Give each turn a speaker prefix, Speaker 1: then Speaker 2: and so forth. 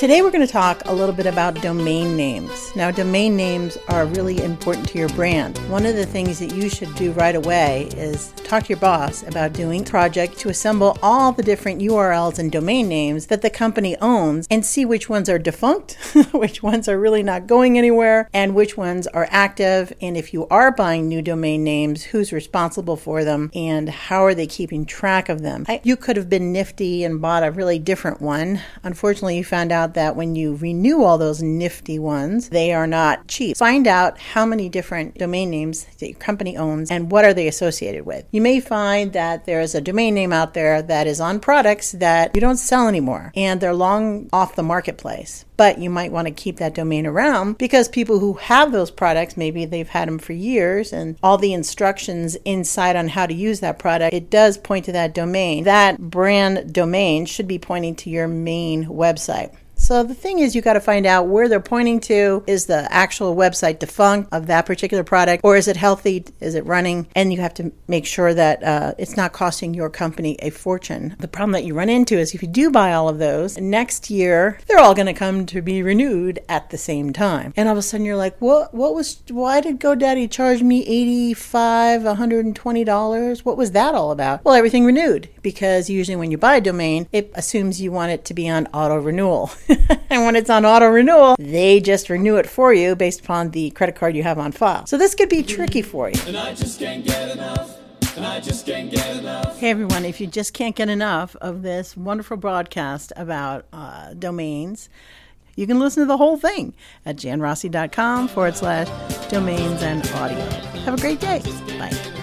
Speaker 1: Today we're going to talk a little bit about domain names. Now, domain names are really important to your brand. One of the things that you should do right away is talk to your boss about doing a project to assemble all the different URLs and domain names that the company owns and see which ones are defunct, which ones are really not going anywhere, and which ones are active. And if you are buying new domain names, who's responsible for them and how are they keeping track of them? I, you could have been nifty and bought a really different one. Unfortunately, you found out that when you renew all those nifty ones, they are not cheap. Find out how many different domain names that your company owns and what are they associated with. You may find that there is a domain name out there that is on products that you don't sell anymore and they're long off the marketplace but you might want to keep that domain around because people who have those products, maybe they've had them for years and all the instructions inside on how to use that product, it does point to that domain. That brand domain should be pointing to your main website. So the thing is, you got to find out where they're pointing to. Is the actual website defunct of that particular product, or is it healthy? Is it running? And you have to make sure that uh, it's not costing your company a fortune. The problem that you run into is if you do buy all of those, next year they're all going to come to be renewed at the same time. And all of a sudden you're like, what? What was? Why did GoDaddy charge me eighty five, one hundred and twenty dollars? What was that all about? Well, everything renewed because usually when you buy a domain, it assumes you want it to be on auto renewal. and when it's on auto renewal, they just renew it for you based upon the credit card you have on file. So this could be tricky for you. Hey everyone, if you just can't get enough of this wonderful broadcast about uh, domains, you can listen to the whole thing at janrossi.com forward slash domains and audio. Have a great day. Bye.